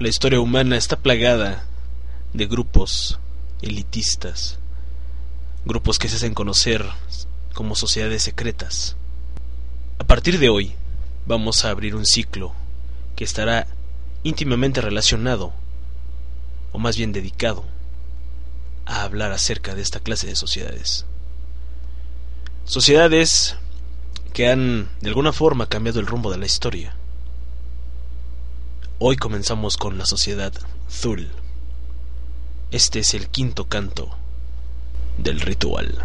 La historia humana está plagada de grupos elitistas, grupos que se hacen conocer como sociedades secretas. A partir de hoy vamos a abrir un ciclo que estará íntimamente relacionado, o más bien dedicado, a hablar acerca de esta clase de sociedades. Sociedades que han de alguna forma cambiado el rumbo de la historia. Hoy comenzamos con la sociedad Zul. Este es el quinto canto del ritual.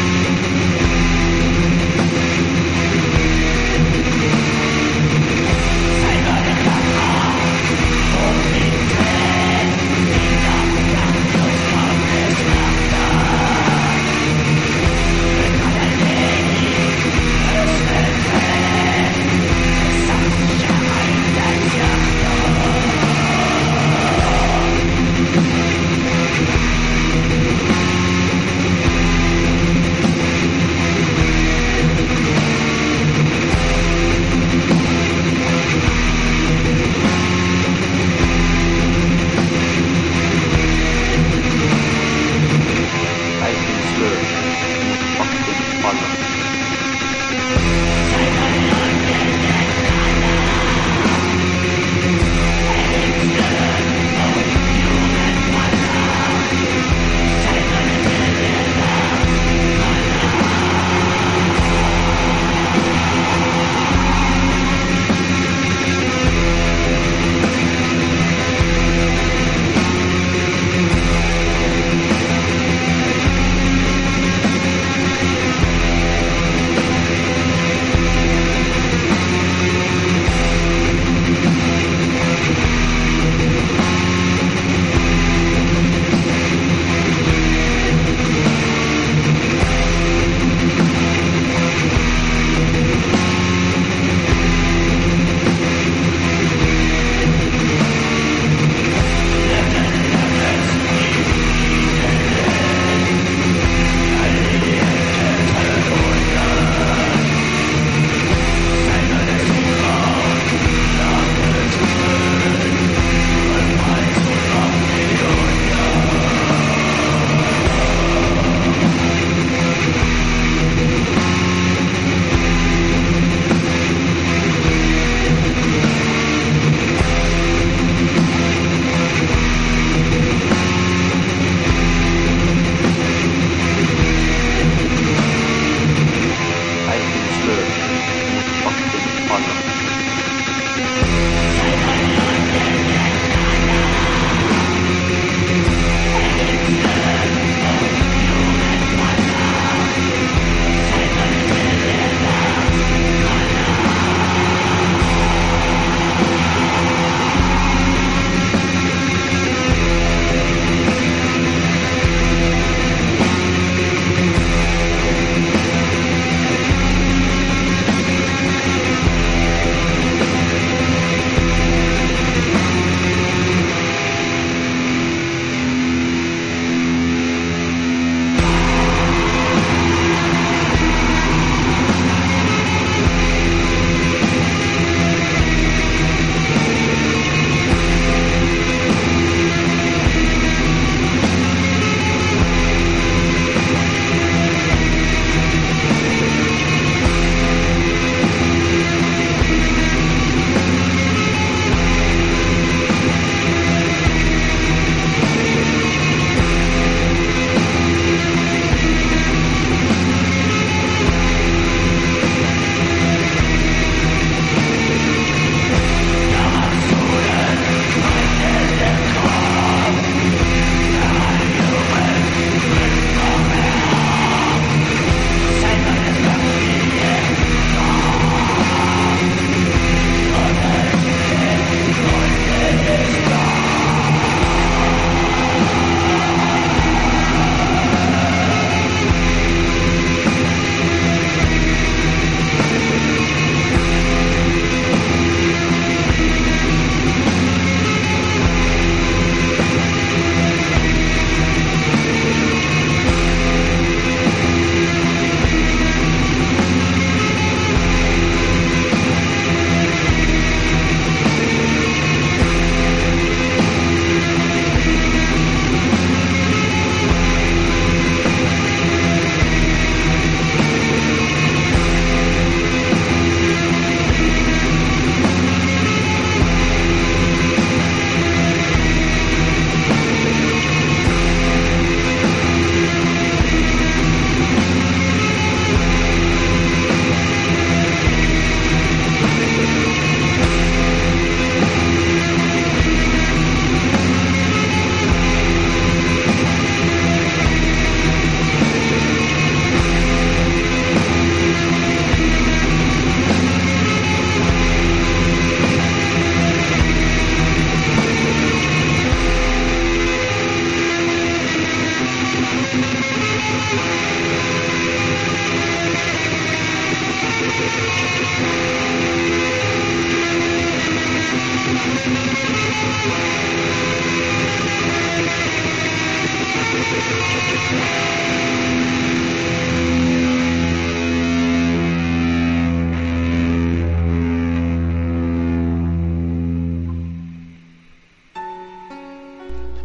Foda.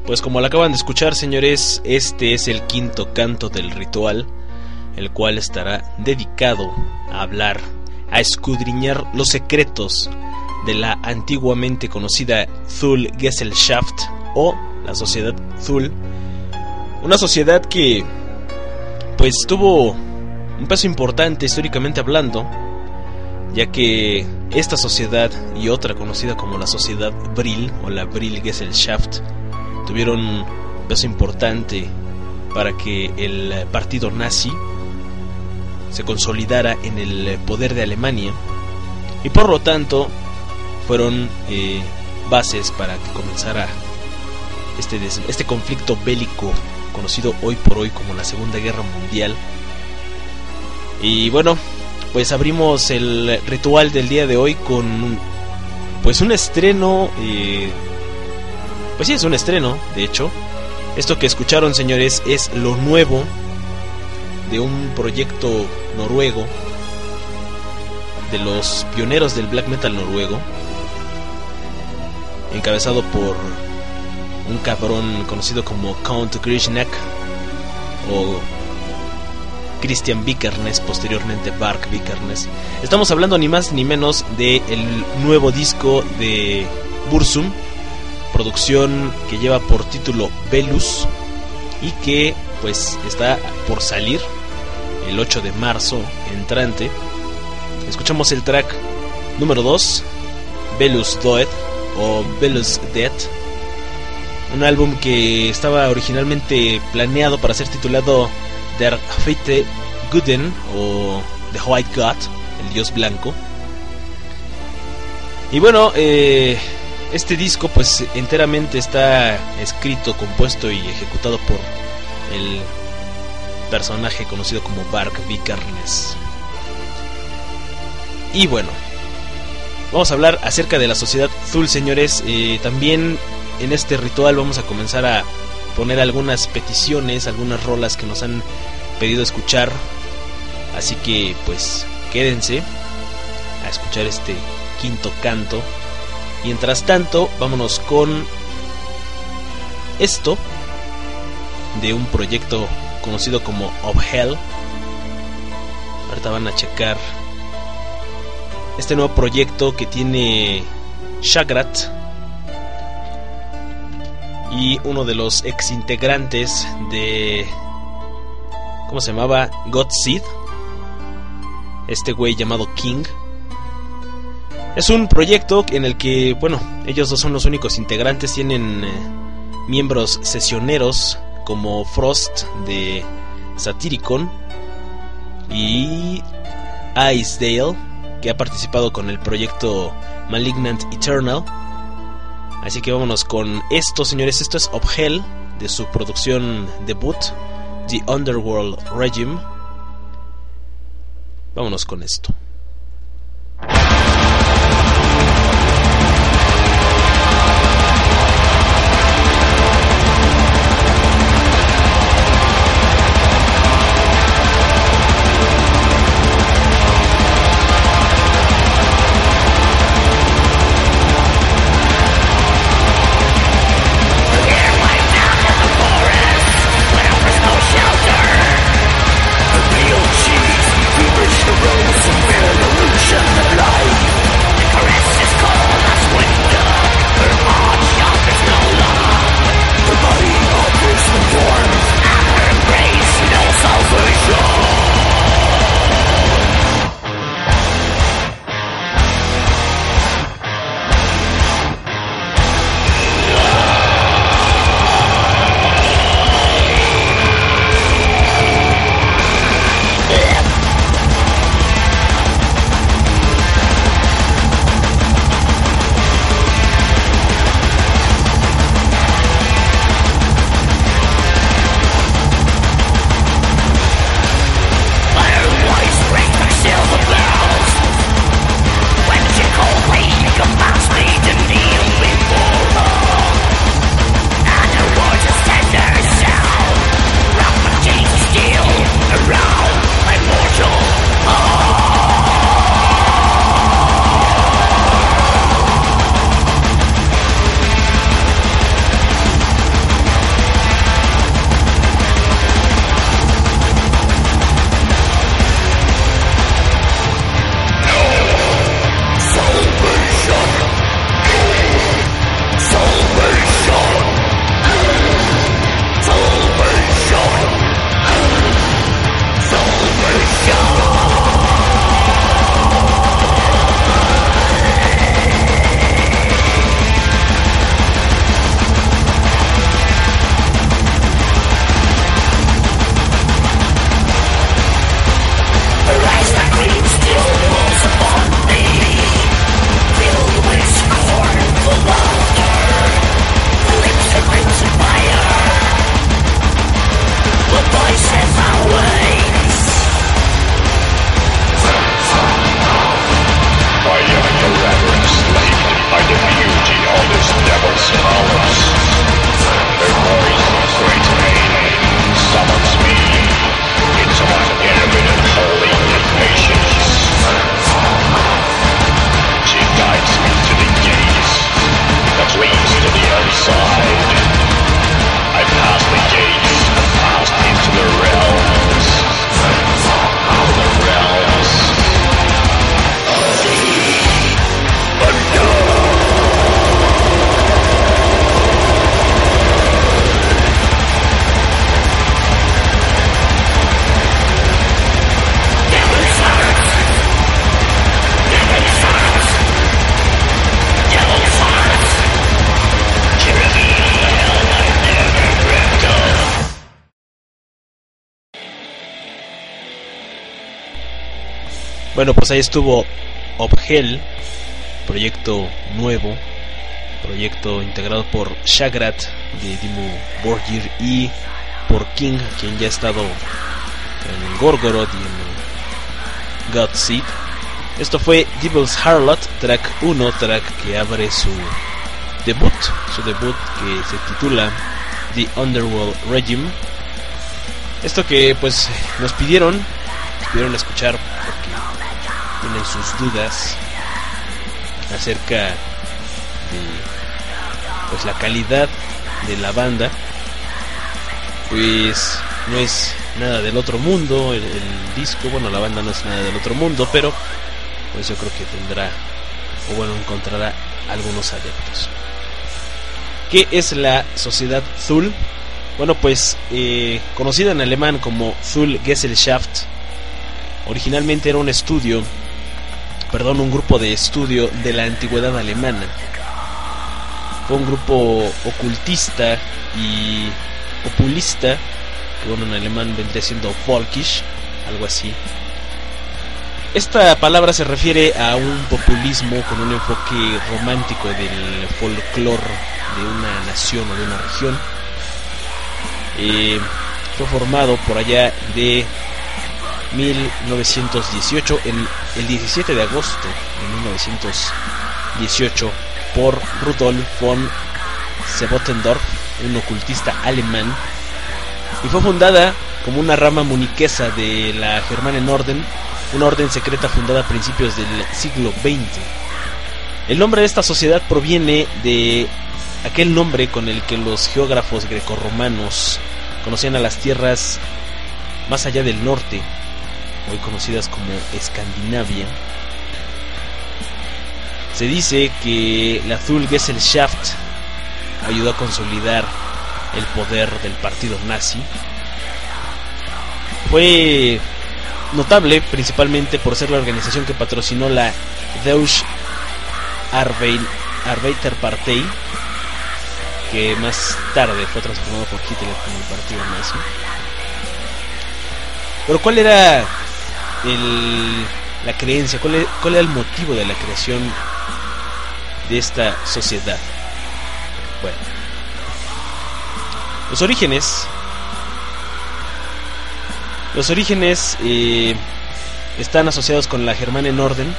Pues como lo acaban de escuchar, señores, este es el quinto canto del ritual, el cual estará dedicado a hablar, a escudriñar los secretos de la antiguamente conocida Thul Gesellschaft o la sociedad Thul. Una sociedad que pues tuvo un peso importante históricamente hablando, ya que esta sociedad y otra conocida como la sociedad Brill o la Brill Gesellschaft tuvieron un peso importante para que el partido nazi se consolidara en el poder de Alemania y por lo tanto fueron eh, bases para que comenzara este, este conflicto bélico conocido hoy por hoy como la Segunda Guerra Mundial. Y bueno, pues abrimos el ritual del día de hoy con pues un estreno eh, pues sí es un estreno de hecho esto que escucharon señores es lo nuevo de un proyecto noruego de los pioneros del black metal noruego encabezado por un cabrón conocido como Count Grishnak o Christian Vikernes, posteriormente Bark Vikernes. Estamos hablando ni más ni menos del el nuevo disco de Bursum, producción que lleva por título Velus y que pues está por salir el 8 de marzo entrante. Escuchamos el track número 2, Velus Doed o Velus Dead. Un álbum que estaba originalmente planeado para ser titulado Der Fate Guden o The White God, el dios blanco. Y bueno, eh, este disco pues enteramente está escrito, compuesto y ejecutado por el personaje conocido como Bark Vikernes. Y bueno, vamos a hablar acerca de la sociedad Zul, señores. Eh, también en este ritual vamos a comenzar a poner algunas peticiones, algunas rolas que nos han pedido escuchar. Así que pues quédense a escuchar este quinto canto. Mientras tanto, vámonos con esto de un proyecto conocido como Of Hell. Ahorita van a checar este nuevo proyecto que tiene Shagrat y uno de los ex integrantes de ¿cómo se llamaba? God Seed. Este güey llamado King. Es un proyecto en el que, bueno, ellos dos son los únicos integrantes, tienen eh, miembros sesioneros como Frost de Satyricon y Icedale, que ha participado con el proyecto Malignant Eternal. Así que vámonos con esto, señores. Esto es Hell de su producción debut, The Underworld Regime. Vámonos con esto. Bueno, pues ahí estuvo Obgel, proyecto nuevo, proyecto integrado por Shagrat de Dimmu Borgir y por King, quien ya ha estado en Gorgoroth y en Godseed. Esto fue Devil's Harlot, track 1, track que abre su debut, su debut que se titula The Underworld Regime. Esto que pues nos pidieron, nos pidieron escuchar sus dudas acerca de pues la calidad de la banda pues no es nada del otro mundo el, disco bueno la banda no es nada del otro mundo pero pues yo creo que tendrá o bueno encontrará algunos adeptos ¿qué es la sociedad Zul? bueno pues eh, conocida en alemán como Zul Gesellschaft originalmente era un estudio perdón, un grupo de estudio de la antigüedad alemana. Fue un grupo ocultista y populista, que bueno, en alemán vendría siendo folkish, algo así. Esta palabra se refiere a un populismo con un enfoque romántico del folclore de una nación o de una región. Eh, fue formado por allá de 1918, en el 17 de agosto de 1918, por Rudolf von Sebotendorf, un ocultista alemán, y fue fundada como una rama muniquesa de la Orden, una orden secreta fundada a principios del siglo XX. El nombre de esta sociedad proviene de aquel nombre con el que los geógrafos grecorromanos conocían a las tierras más allá del norte, hoy conocidas como Escandinavia, se dice que la Azul Gesellschaft ayudó a consolidar el poder del partido nazi. Fue notable principalmente por ser la organización que patrocinó la Deutsche Arbeiterpartei, que más tarde fue transformado por Hitler como el partido nazi. Pero ¿cuál era la creencia, cuál, es, era el motivo de la creación de esta sociedad. Bueno, los orígenes, los orígenes eh, están asociados con la Germanen Orden,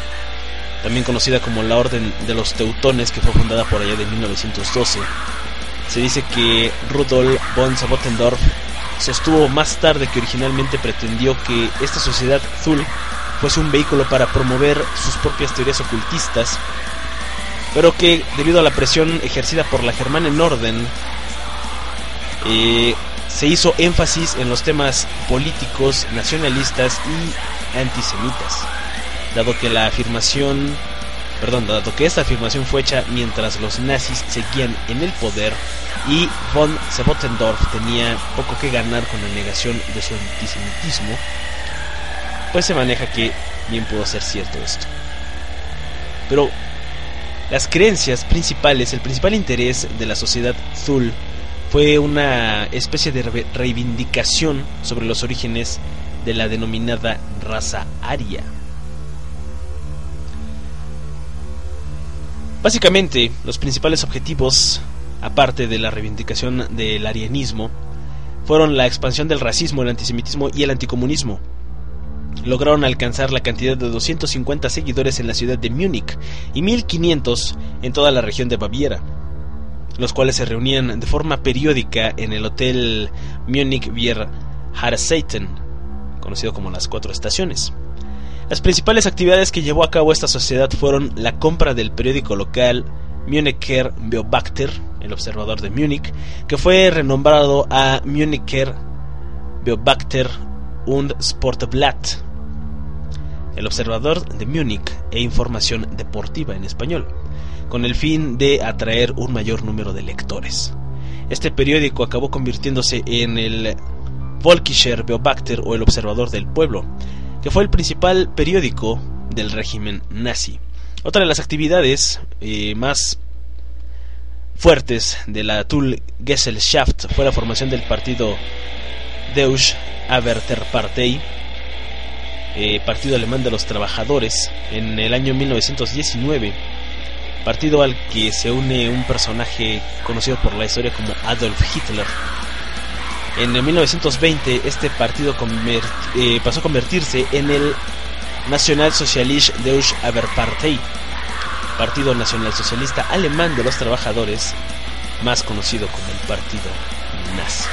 también conocida como la Orden de los Teutones, que fue fundada por allá de 1912. Se dice que Rudolf von Sabotendorf sostuvo más tarde que originalmente pretendió que esta sociedad Zul fuese un vehículo para promover sus propias teorías ocultistas, pero que debido a la presión ejercida por la Germanen Orden, eh, se hizo énfasis en los temas políticos, nacionalistas y antisemitas, dado que la afirmación perdón, dado que esta afirmación fue hecha mientras los nazis seguían en el poder y von Sebotendorf tenía poco que ganar con la negación de su antisemitismo, pues se maneja que bien pudo ser cierto esto. Pero las creencias principales, el principal interés de la sociedad Zul fue una especie de reivindicación sobre los orígenes de la denominada raza aria. Básicamente, los principales objetivos, aparte de la reivindicación del arianismo, fueron la expansión del racismo, el antisemitismo y el anticomunismo. Lograron alcanzar la cantidad de 250 seguidores en la ciudad de Múnich y 1500 en toda la región de Baviera, los cuales se reunían de forma periódica en el hotel Munich Bier Harseiten, conocido como las cuatro estaciones. Las principales actividades que llevó a cabo esta sociedad fueron la compra del periódico local Municher Beobachter, el observador de Múnich, que fue renombrado a Municher Beobachter und Sportblatt, el observador de Múnich e información deportiva en español, con el fin de atraer un mayor número de lectores. Este periódico acabó convirtiéndose en el Volkischer Beobachter o el observador del pueblo, que fue el principal periódico del régimen nazi. Otra de las actividades eh, más fuertes de la Tull Gesellschaft fue la formación del partido Deutsche Arbeiterpartei, eh, Partido Alemán de los Trabajadores en el año 1919, partido al que se une un personaje conocido por la historia como Adolf Hitler. En el 1920 este partido eh, pasó a convertirse en el Nationalsozialistische Deutsche Arbeiterpartei, Partido Nacional Socialista Alemán de los Trabajadores, más conocido como el Partido Nazi.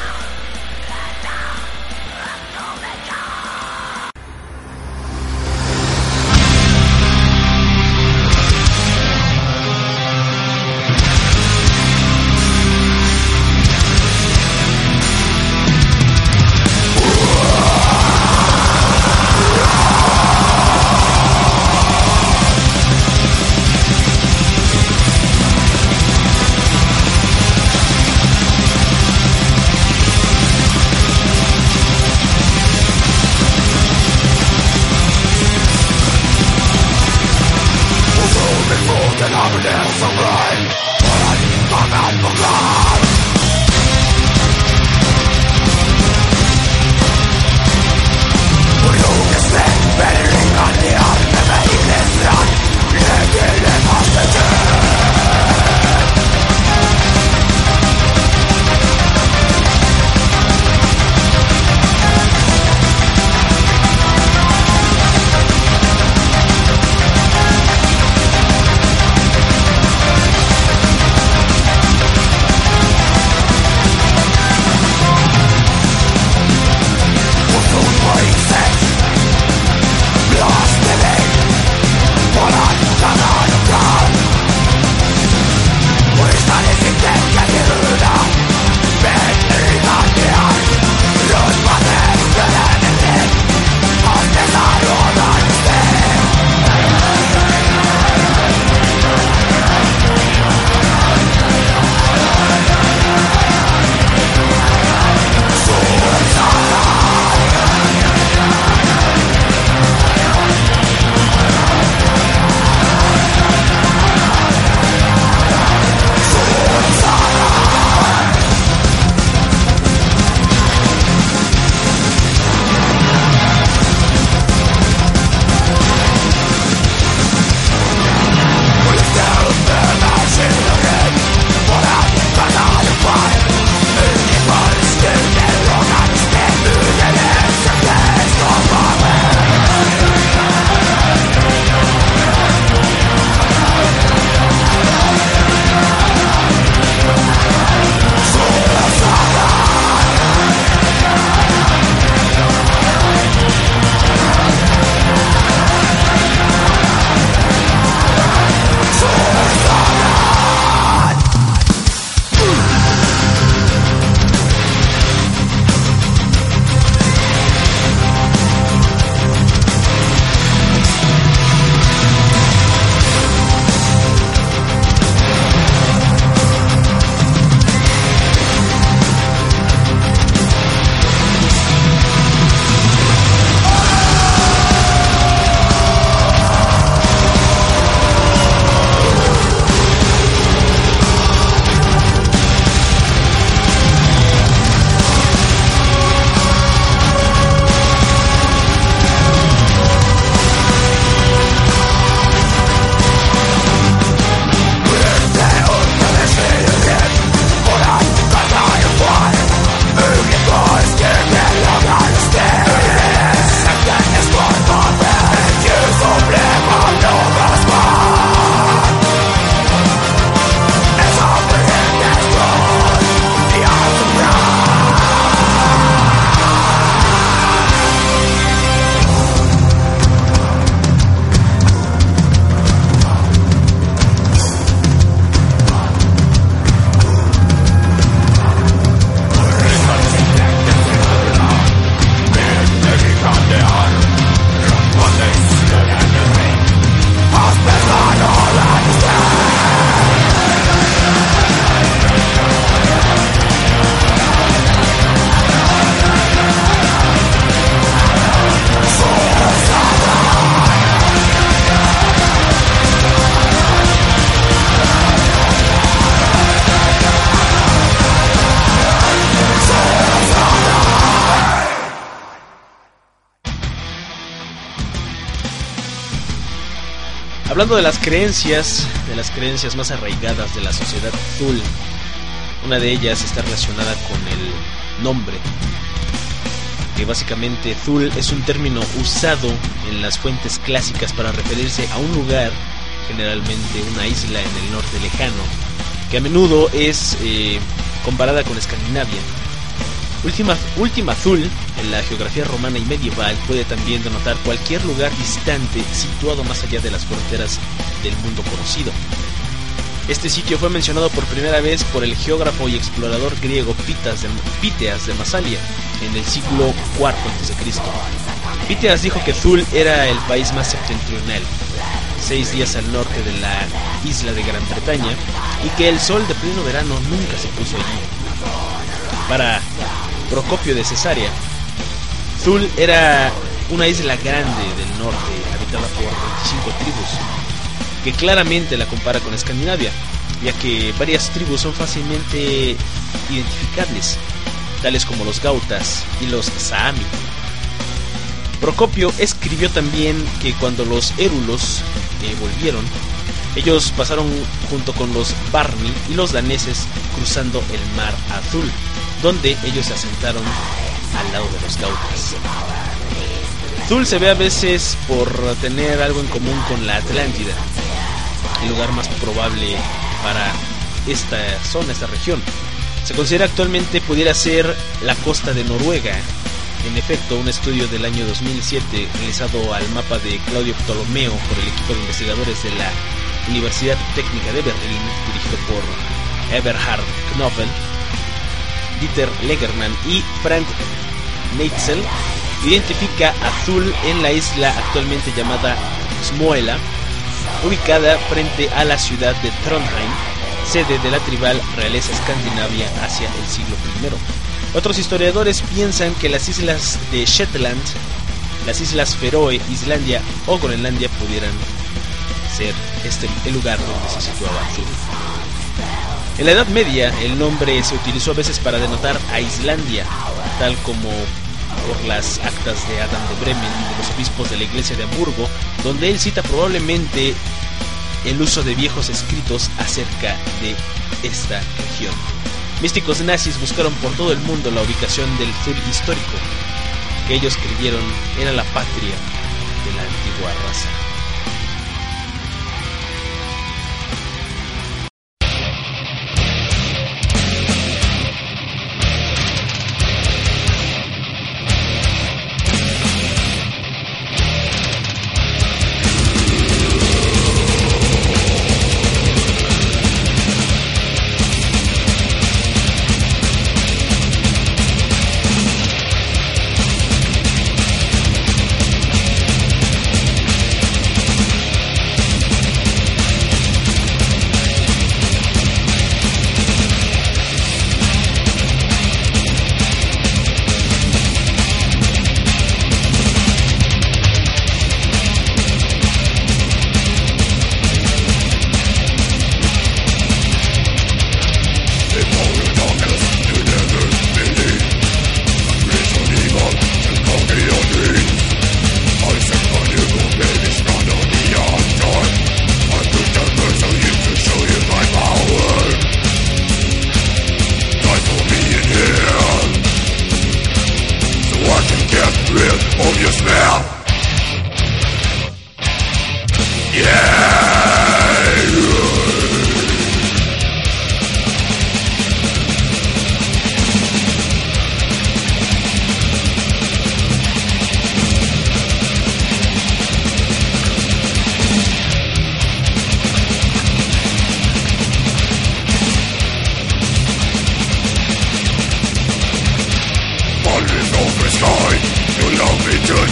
Hablando de las creencias, de las creencias más arraigadas de la sociedad Zul, una de ellas está relacionada con el nombre, que básicamente Zul es un término usado en las fuentes clásicas para referirse a un lugar, generalmente una isla en el norte lejano, que a menudo es eh, comparada con Escandinavia. Última, Última Zul, en la geografía romana y medieval, puede también denotar cualquier lugar distante situado más allá de las fronteras del mundo conocido. Este sitio fue mencionado por primera vez por el geógrafo y explorador griego Píteas de Masalia en el siglo IV a.C. Píteas dijo que Zul era el país más septentrional, seis días al norte de la isla de Gran Bretaña, y que el sol de pleno verano nunca se puso allí. Para Procopio de Cesarea, Zul era una isla grande del norte, habitada por 25 tribus, que claramente la compara con Escandinavia, ya que varias tribus son fácilmente identificables, tales como los gautas y los saami. Procopio escribió también que cuando los érulos eh, volvieron, ellos pasaron junto con los Barni y los daneses cruzando el mar azul, donde ellos se asentaron al lado de los gautas. Zul se ve a veces por tener algo en común con la Atlántida, el lugar más probable para esta zona, esta región. Se considera actualmente pudiera ser la costa de Noruega. En efecto, un estudio del año 2007 realizado al mapa de Claudio Ptolomeo por el equipo de investigadores de la Universidad Técnica de Berlín, dirigido por Eberhard Knoppel, Dieter Legerman y Frank Neitzel, identifica Azul en la isla actualmente llamada Smoela, ubicada frente a la ciudad de Trondheim, sede de la tribal realeza escandinavia hacia el siglo I. Otros historiadores piensan que las islas de Shetland, las islas Feroe, Islandia o Groenlandia pudieran ser este el lugar donde se situaba Azul. En la Edad Media, el nombre se utilizó a veces para denotar a Islandia, tal como por las actas de Adam de Bremen y de los obispos de la iglesia de Hamburgo, donde él cita probablemente el uso de viejos escritos acerca de esta región. Místicos nazis buscaron por todo el mundo la ubicación del sur histórico, que ellos creyeron era la patria de la antigua raza.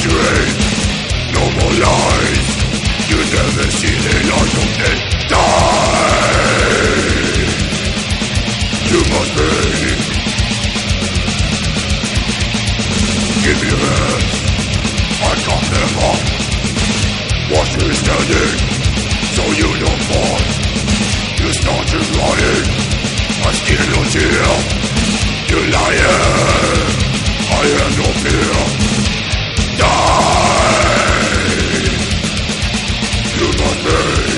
No more lies You never see the light of the day You must believe Give me your hand. I cut them off Watch you standing So you don't fall. You started running. I still not here You liar I have no fear. Day.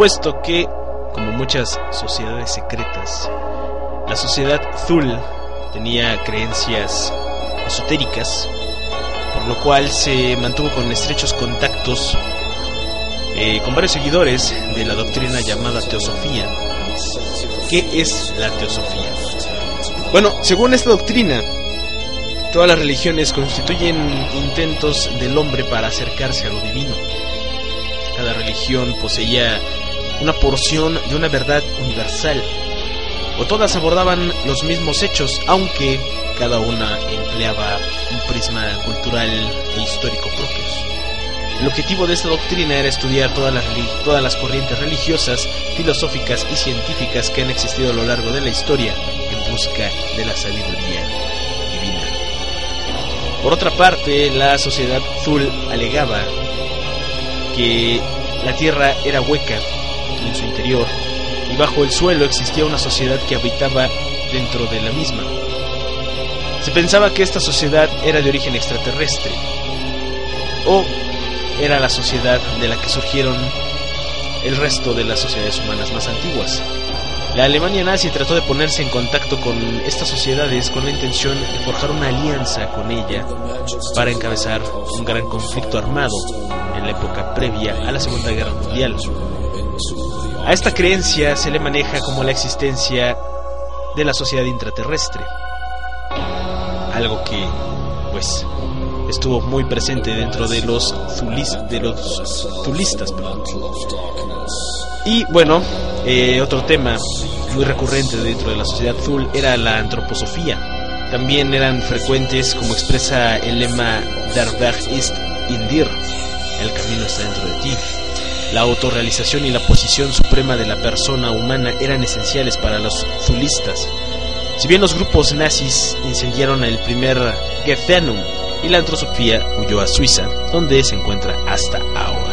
Supuesto que, como muchas sociedades secretas, la sociedad Zul tenía creencias esotéricas, por lo cual se mantuvo con estrechos contactos eh, con varios seguidores de la doctrina llamada teosofía. ¿Qué es la teosofía? Bueno, según esta doctrina, todas las religiones constituyen intentos del hombre para acercarse a lo divino. Cada religión poseía una porción de una verdad universal, o todas abordaban los mismos hechos, aunque cada una empleaba un prisma cultural e histórico propios. El objetivo de esta doctrina era estudiar todas las, todas las corrientes religiosas, filosóficas y científicas que han existido a lo largo de la historia en busca de la sabiduría divina. Por otra parte, la sociedad Zul alegaba que la Tierra era hueca en su interior y bajo el suelo existía una sociedad que habitaba dentro de la misma. Se pensaba que esta sociedad era de origen extraterrestre o era la sociedad de la que surgieron el resto de las sociedades humanas más antiguas. La Alemania nazi trató de ponerse en contacto con estas sociedades con la intención de forjar una alianza con ella para encabezar un gran conflicto armado en la época previa a la Segunda Guerra Mundial. A esta creencia se le maneja como la existencia de la sociedad intraterrestre, algo que, pues, estuvo muy presente dentro de los, de los zulistas. Y bueno, eh, otro tema muy recurrente dentro de la sociedad azul era la antroposofía. También eran frecuentes, como expresa el lema Weg ist in dir, el camino está dentro de ti. La autorrealización y la posición suprema de la persona humana eran esenciales para los zulistas. Si bien los grupos nazis incendiaron el primer Gefenum y la antrosofía huyó a Suiza, donde se encuentra hasta ahora.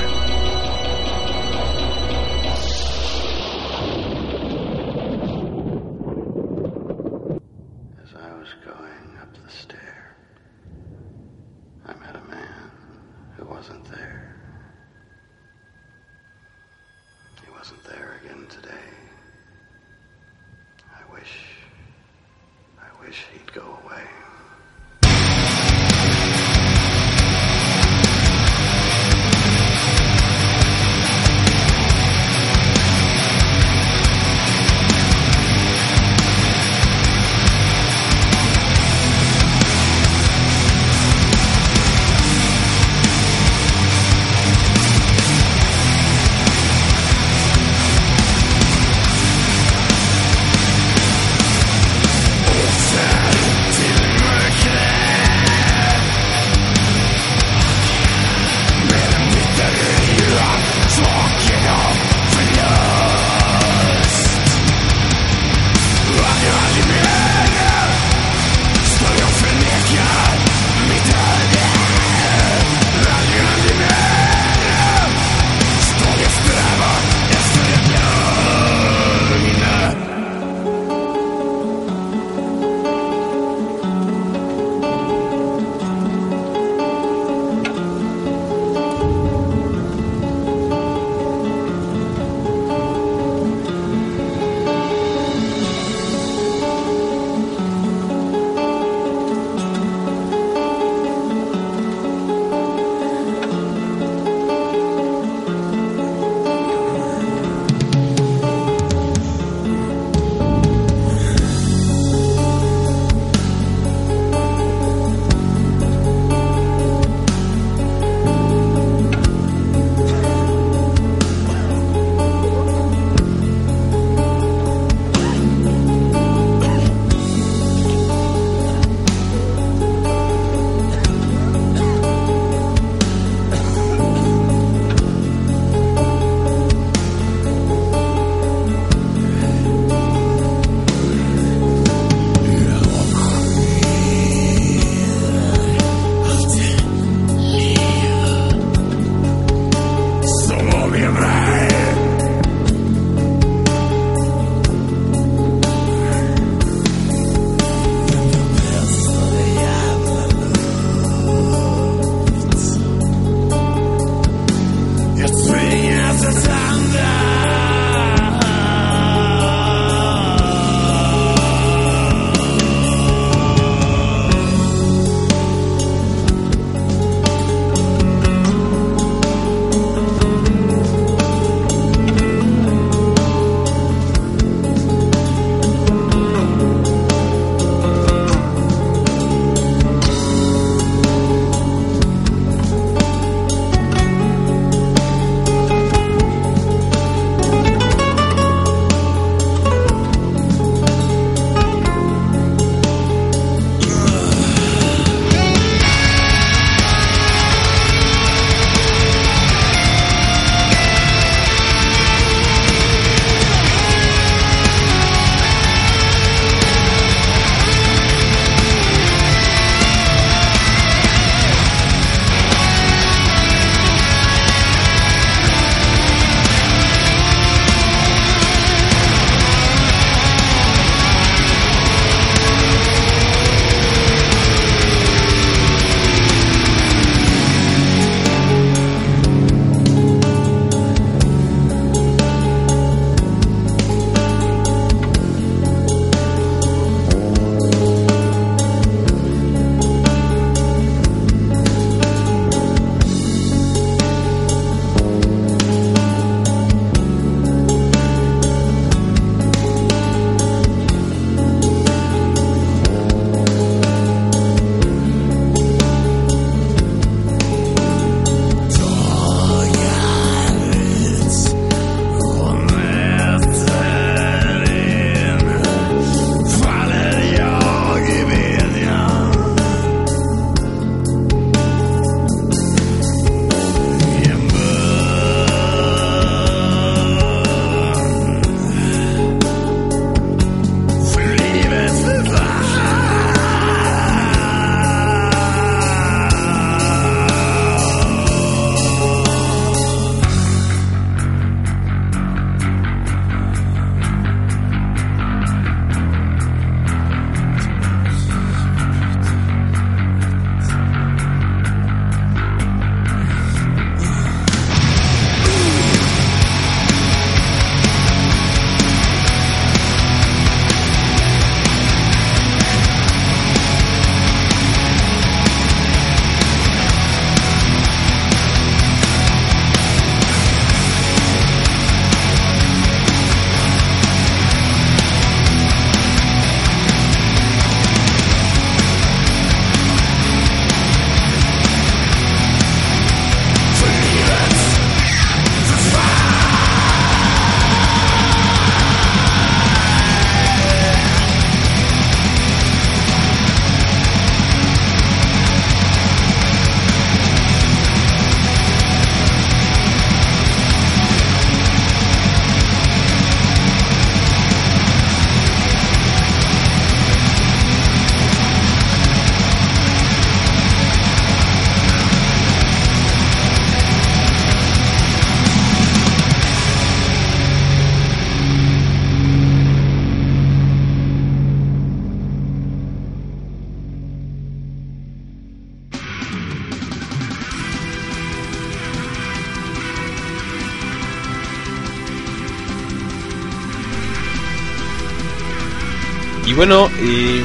Bueno, eh,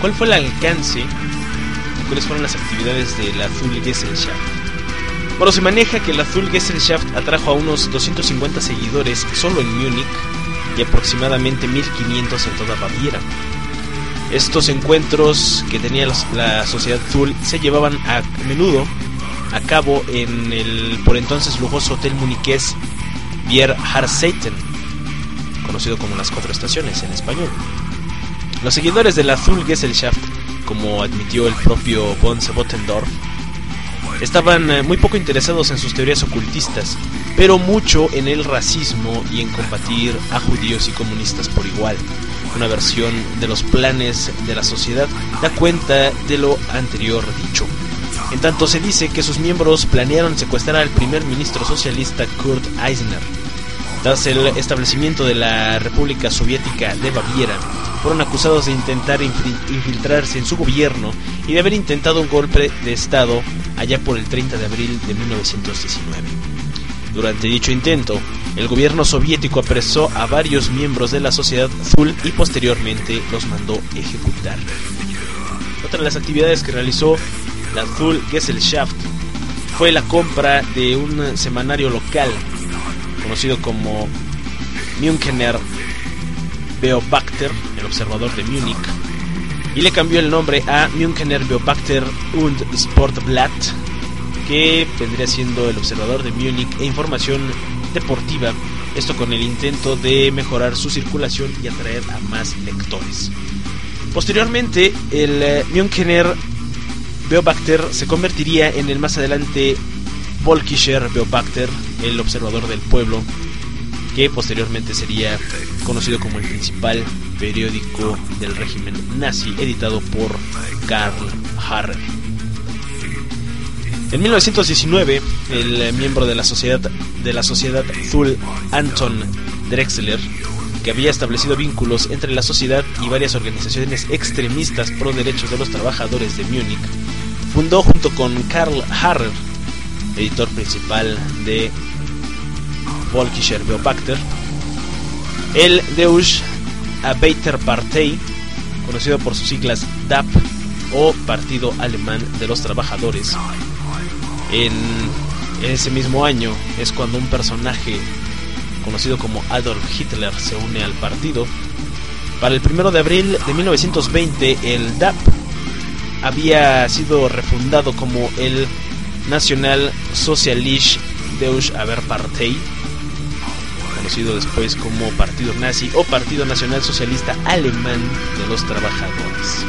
¿cuál fue el alcance? ¿Cuáles fueron las actividades del Azul Gesellschaft? Bueno, se maneja que el Azul Gesellschaft atrajo a unos 250 seguidores solo en Múnich y aproximadamente 1500 en toda Baviera. Estos encuentros que tenía la sociedad azul se llevaban a menudo a cabo en el por entonces lujoso hotel muniqués Bier Harseiten, conocido como las cuatro estaciones en español. Los seguidores del Azul Gesellschaft, como admitió el propio von Bottendorf, estaban eh, muy poco interesados en sus teorías ocultistas, pero mucho en el racismo y en combatir a judíos y comunistas por igual. Una versión de los planes de la sociedad da cuenta de lo anterior dicho. En tanto se dice que sus miembros planearon secuestrar al primer ministro socialista Kurt Eisner. Tras el establecimiento de la República Soviética de Baviera, fueron acusados de intentar infiltrarse en su gobierno y de haber intentado un golpe de Estado allá por el 30 de abril de 1919. Durante dicho intento, el gobierno soviético apresó a varios miembros de la Sociedad Azul y posteriormente los mandó ejecutar. Otra de las actividades que realizó la Azul Gesellschaft fue la compra de un semanario local conocido como Münchener Beobachter, el observador de Múnich, y le cambió el nombre a Münchener Beobachter und Sportblatt, que vendría siendo el observador de Múnich e información deportiva, esto con el intento de mejorar su circulación y atraer a más lectores. Posteriormente, el eh, Münchener Beobachter se convertiría en el más adelante Volkischer Beobachter, el observador del pueblo, que posteriormente sería conocido como el principal periódico del régimen nazi, editado por Karl Harrer. En 1919, el miembro de la sociedad de la sociedad Azul Anton Drexler, que había establecido vínculos entre la sociedad y varias organizaciones extremistas pro derechos de los trabajadores de Múnich, fundó junto con Karl Harrer, editor principal de Volkischer Beobachter, el Deutsche Arbeiterpartei, conocido por sus siglas DAP o Partido Alemán de los Trabajadores. En ese mismo año es cuando un personaje conocido como Adolf Hitler se une al partido. Para el primero de abril de 1920, el DAP había sido refundado como el National Socialist Deutsche Arbeiterpartei conocido después como Partido Nazi o Partido Nacional Socialista Alemán de los Trabajadores.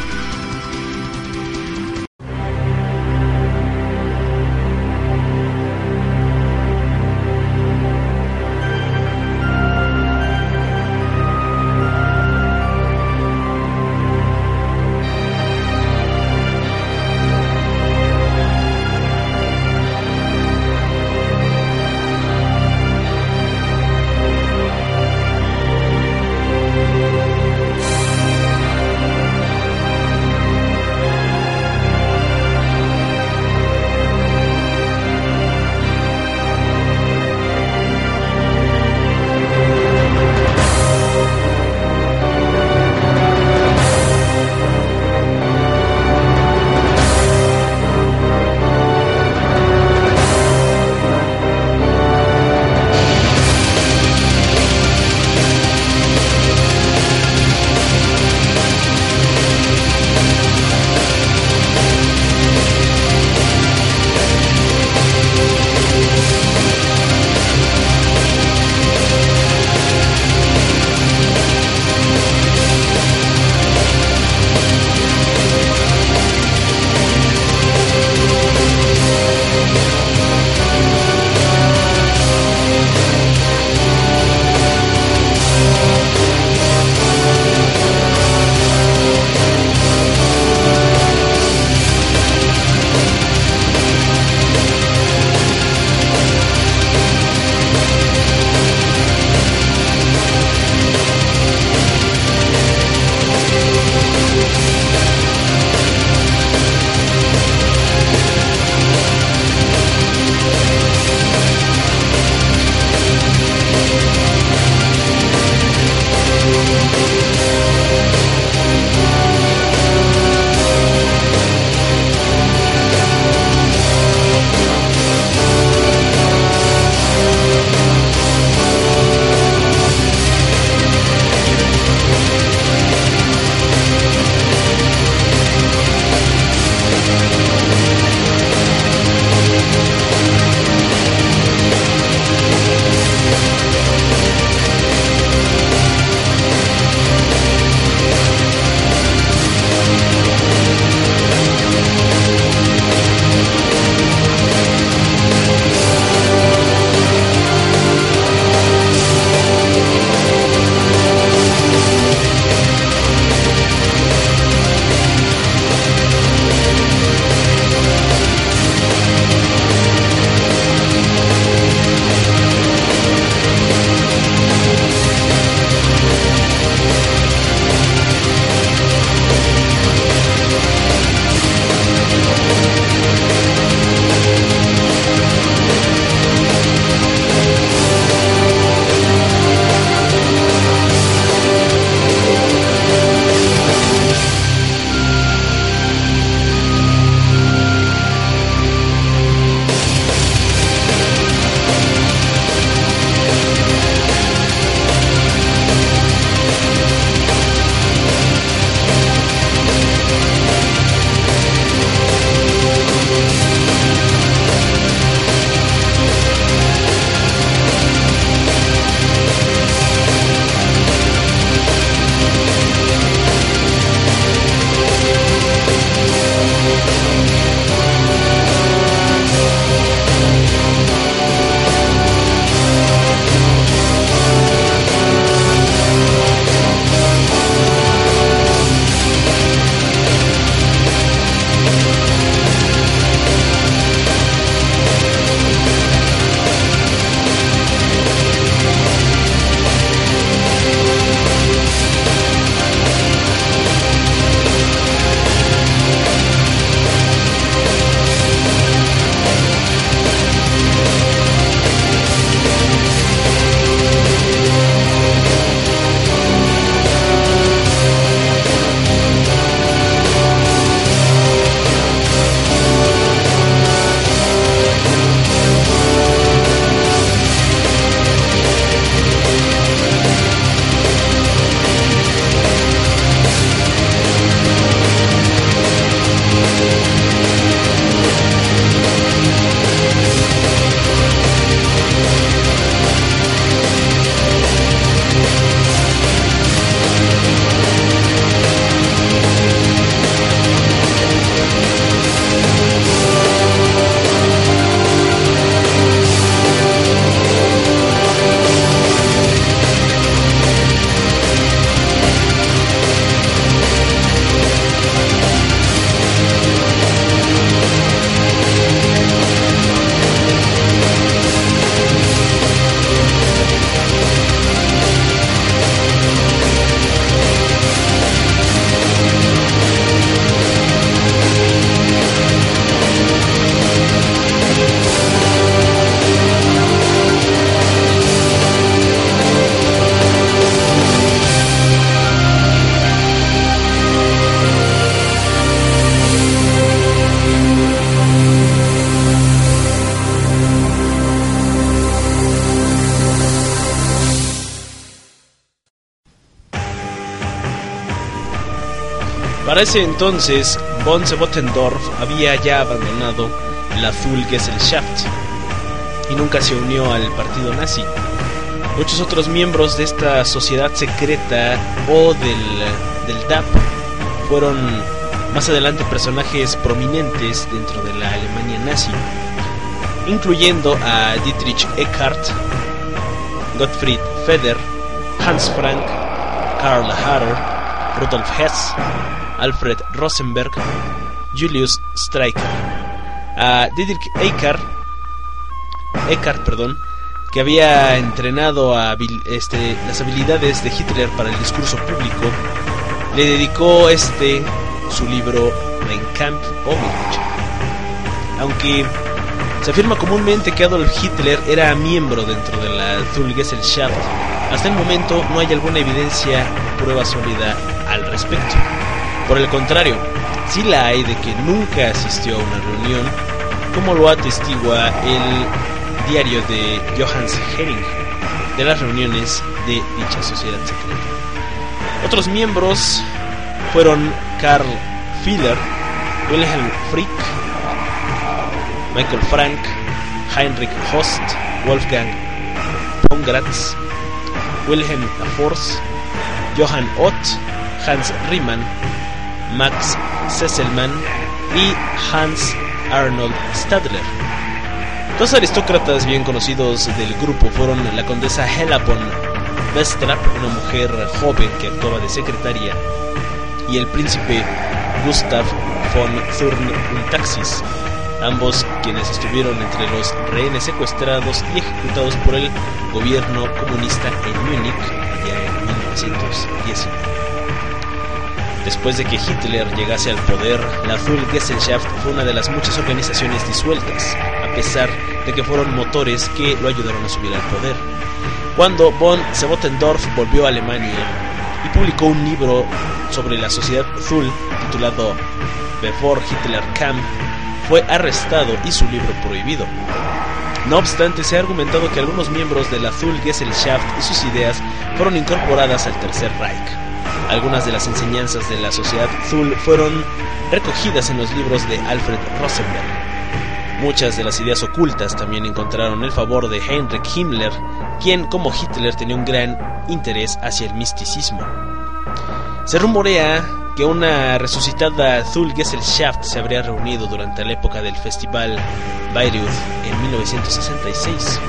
Para ese entonces, von Bottendorf había ya abandonado el azul Gesellschaft y nunca se unió al partido nazi. Muchos otros miembros de esta sociedad secreta o del, del DAP fueron más adelante personajes prominentes dentro de la Alemania nazi, incluyendo a Dietrich Eckart, Gottfried Feder, Hans Frank, Karl Harrer, Rudolf Hess, Alfred Rosenberg, Julius Streicher. A Dietrich Eckart, Eckart perdón, que había entrenado a este, las habilidades de Hitler para el discurso público, le dedicó este su libro Mein Kampf Aunque se afirma comúnmente que Adolf Hitler era miembro dentro de la Gesellschaft, hasta el momento no hay alguna evidencia o prueba sólida al respecto. Por el contrario, sí la hay de que nunca asistió a una reunión, como lo atestigua el diario de Johannes Hering de las reuniones de dicha sociedad secreta. Otros miembros fueron Karl Filler, Wilhelm Frick, Michael Frank, Heinrich Host, Wolfgang Pongratz, Wilhelm Force, Johann Ott, Hans Riemann, Max Sesselmann y Hans Arnold Stadler. Dos aristócratas bien conocidos del grupo fueron la condesa Hella von Westrap, una mujer joven que actuaba de secretaria, y el príncipe Gustav von Thurn Taxis, ambos quienes estuvieron entre los rehenes secuestrados y ejecutados por el gobierno comunista en Múnich ya en 1919. Después de que Hitler llegase al poder, la Gesellschaft fue una de las muchas organizaciones disueltas, a pesar de que fueron motores que lo ayudaron a subir al poder. Cuando von Sebotendorf volvió a Alemania y publicó un libro sobre la sociedad azul titulado Before Hitler Kam, fue arrestado y su libro prohibido. No obstante, se ha argumentado que algunos miembros del Azul Gesellschaft y sus ideas fueron incorporadas al Tercer Reich. Algunas de las enseñanzas de la sociedad azul fueron recogidas en los libros de Alfred Rosenberg. Muchas de las ideas ocultas también encontraron el favor de Heinrich Himmler, quien como Hitler tenía un gran interés hacia el misticismo. Se rumorea que una resucitada Azul Gesellschaft se habría reunido durante la época del festival Bayreuth en 1966.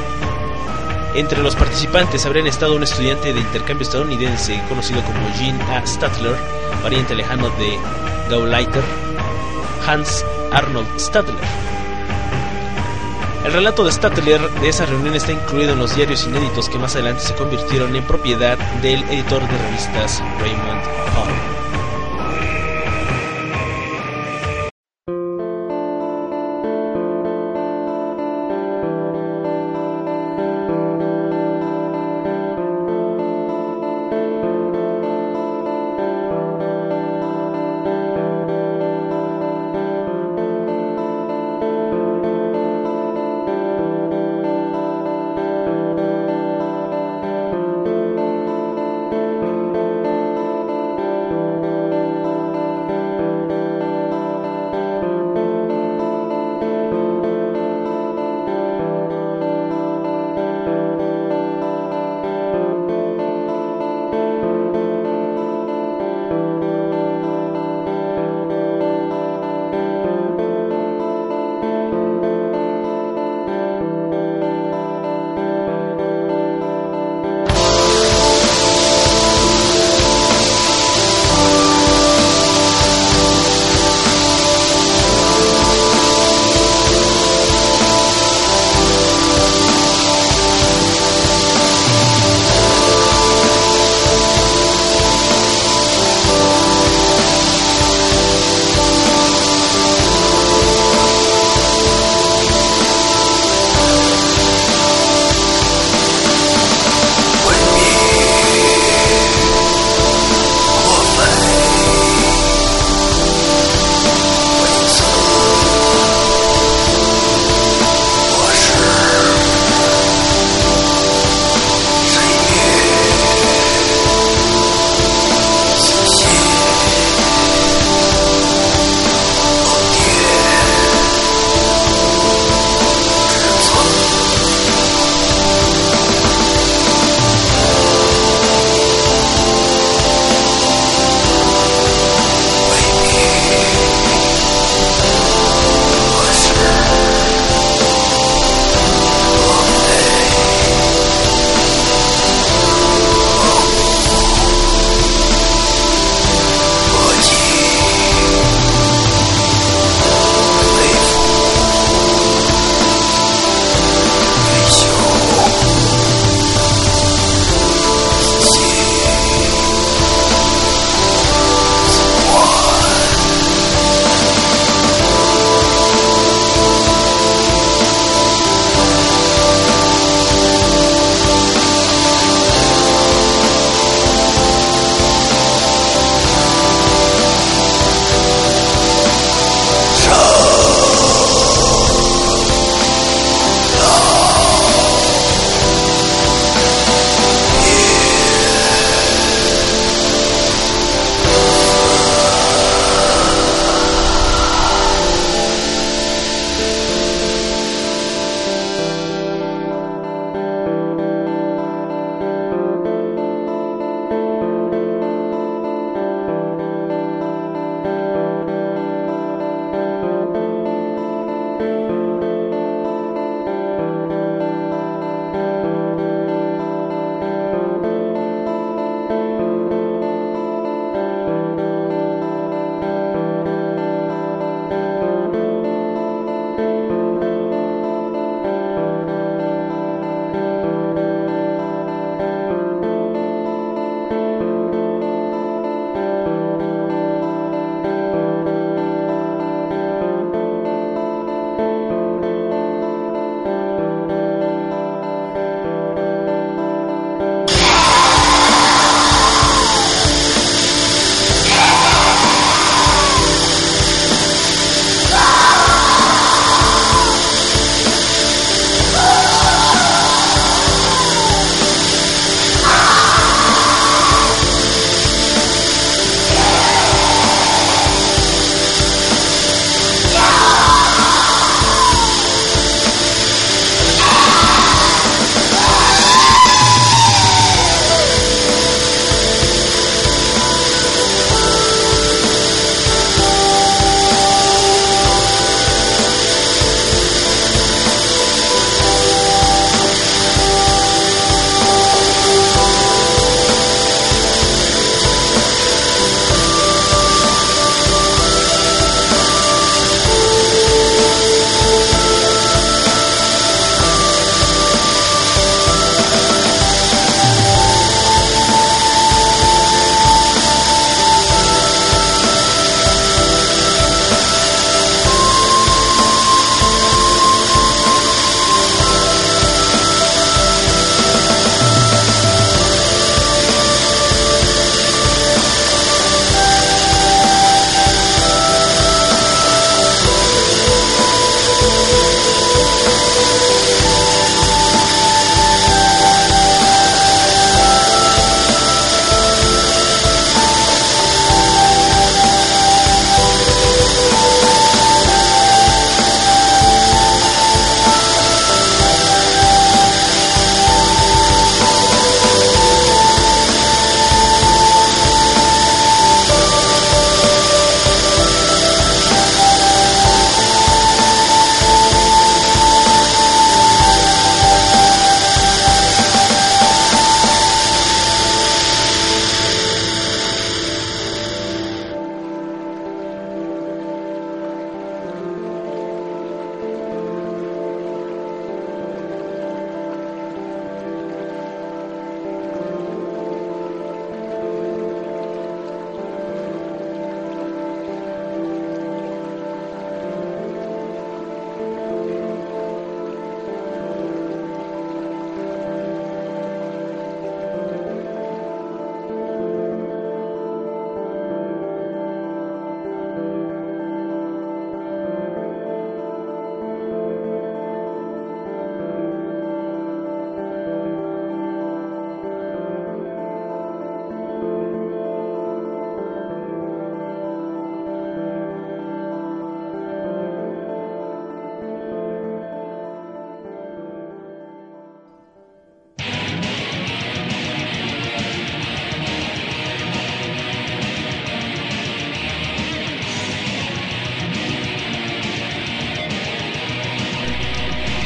Entre los participantes habrían estado un estudiante de intercambio estadounidense conocido como Jean A. Stadler, pariente lejano de Gauleiter, Hans Arnold Stadler. El relato de Stadler de esa reunión está incluido en los diarios inéditos que más adelante se convirtieron en propiedad del editor de revistas Raymond Hall.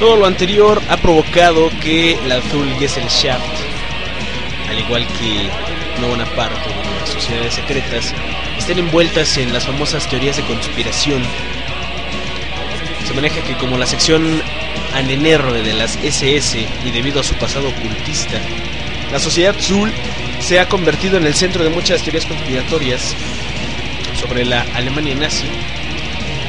Todo lo anterior ha provocado que la Azul Gesellschaft, al igual que una buena parte de las sociedades secretas, estén envueltas en las famosas teorías de conspiración. Se maneja que como la sección anenerve de las SS y debido a su pasado ocultista, la sociedad Zul se ha convertido en el centro de muchas teorías conspiratorias sobre la Alemania nazi.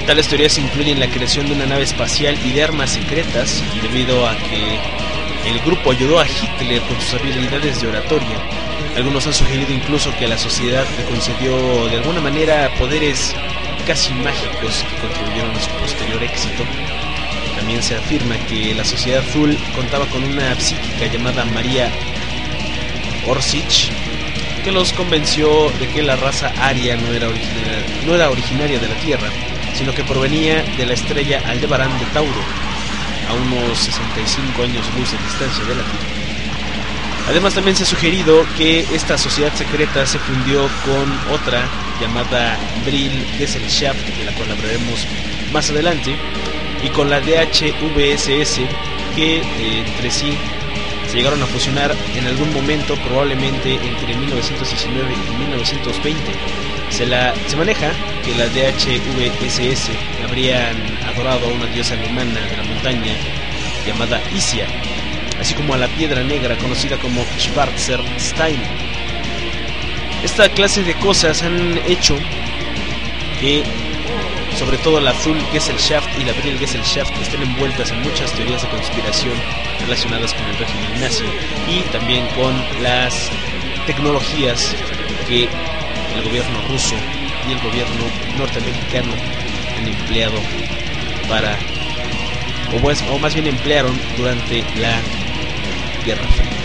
Tales teorías incluyen la creación de una nave espacial y de armas secretas, debido a que el grupo ayudó a Hitler con sus habilidades de oratoria. Algunos han sugerido incluso que la sociedad le concedió de alguna manera poderes casi mágicos que contribuyeron a su posterior éxito. También se afirma que la sociedad azul contaba con una psíquica llamada María Orsich, que los convenció de que la raza aria no era, no era originaria de la Tierra, sino que provenía de la estrella Aldebarán de Tauro, a unos 65 años luz de distancia de la Tierra. Además también se ha sugerido que esta sociedad secreta se fundió con otra llamada Brill Gesellschaft, de la cual hablaremos más adelante, y con la DHVSS, que eh, entre sí se llegaron a fusionar en algún momento, probablemente entre 1919 y 1920. Se, la, se maneja que las DHVSS habrían adorado a una diosa alemana de la montaña llamada Isia, así como a la piedra negra conocida como Schwarzer Stein. Esta clase de cosas han hecho que sobre todo la azul Gesellschaft y la Brill Gesellschaft estén envueltas en muchas teorías de conspiración relacionadas con el régimen nazi y también con las tecnologías que el gobierno ruso y el gobierno norteamericano han empleado para, o más, o más bien emplearon durante la Guerra Fría.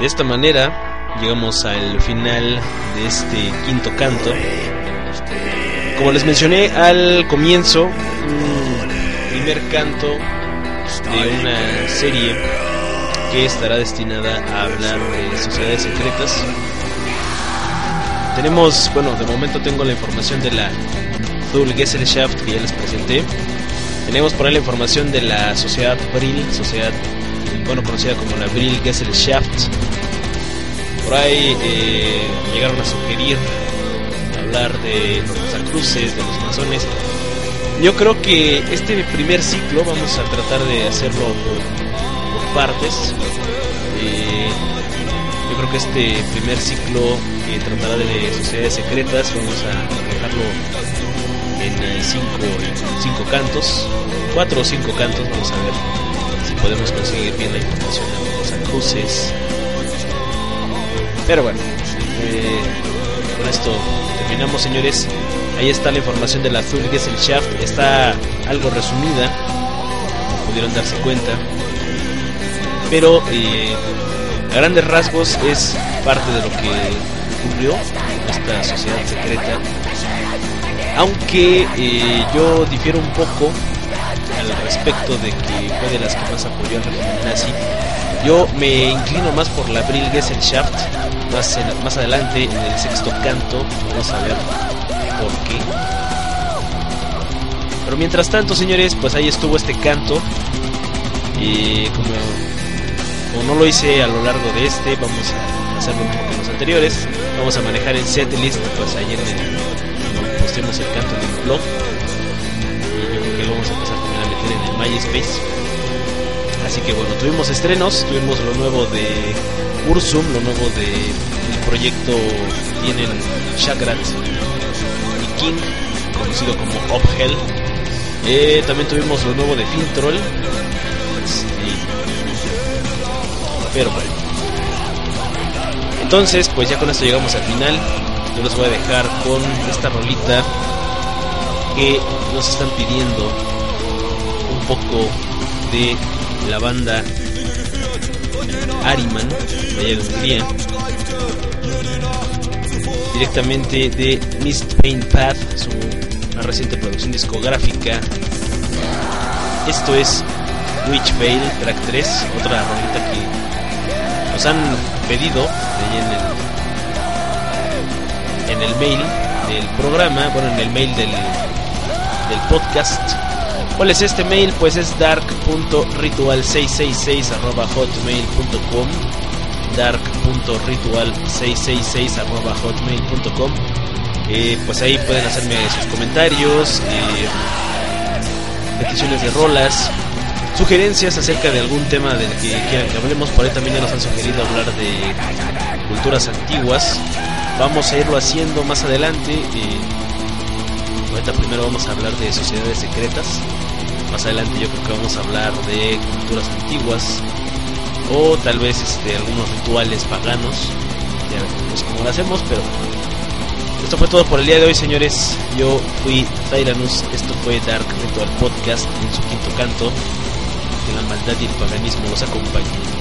De esta manera llegamos al final de este quinto canto. Como les mencioné al comienzo, un primer canto de una serie que estará destinada a hablar de sociedades secretas. Tenemos, bueno, de momento tengo la información de la Zul Gesellschaft que ya les presenté. Tenemos por ahí la información de la sociedad Brill, sociedad, bueno, conocida como la Brill Gesellschaft. Por ahí eh, llegaron a sugerir hablar de los cruces, de los masones. Yo creo que este primer ciclo vamos a tratar de hacerlo por, partes. Eh, yo creo que este primer ciclo que tratará de sociedades secretas vamos a dejarlo en eh, cinco, cinco cantos, cuatro o cinco cantos, vamos a ver podemos conseguir bien la información de los cruces. Pero bueno, eh, con esto terminamos señores. Ahí está la información de la Azul Shaft. Está algo resumida, pudieron darse cuenta. Pero eh, a grandes rasgos es parte de lo que ocurrió esta sociedad secreta. Aunque eh, yo difiero un poco al respecto de que fue de las que más apoyó al régimen nazi. Yo me inclino más por la Brill Gesellschaft. Más, más adelante, en el sexto canto, vamos a ver por qué. Pero mientras tanto, señores, pues ahí estuvo este canto. Y como, como no lo hice a lo largo de este, vamos a hacerlo un poco en los anteriores. Vamos a manejar el setlist, pues ahí en el, postemos el canto en el blog. MySpace. Así que bueno, tuvimos estrenos, tuvimos lo nuevo de Ursum, lo nuevo de proyecto tienen Chakrat y King, conocido como Ophel. Eh, también tuvimos lo nuevo de Fintroll. Pero bueno. Entonces, pues ya con esto llegamos al final. Yo los voy a dejar con esta rolita que nos están pidiendo poco de la banda Ariman, de allá directamente de Mist Paint Path, su más reciente producción discográfica. Esto es Witch Veil, track 3, otra rolita que nos han pedido en el, en el mail del programa, bueno, en el mail del, del podcast ¿Cuál es este mail? Pues es dark.ritual666 hotmail.com dark.ritual666 hotmail.com eh, Pues ahí pueden hacerme sus comentarios, eh, peticiones de rolas, sugerencias acerca de algún tema del que quieran que hablemos. Por ahí también ya nos han sugerido hablar de culturas antiguas. Vamos a irlo haciendo más adelante. Eh, ahorita primero vamos a hablar de sociedades secretas. Más adelante yo creo que vamos a hablar de culturas antiguas o tal vez este, algunos rituales paganos. Ya veremos cómo lo hacemos, pero esto fue todo por el día de hoy, señores. Yo fui Tyranus, esto fue Dark Ritual Podcast en su quinto canto. Que la maldad y el paganismo los acompañen.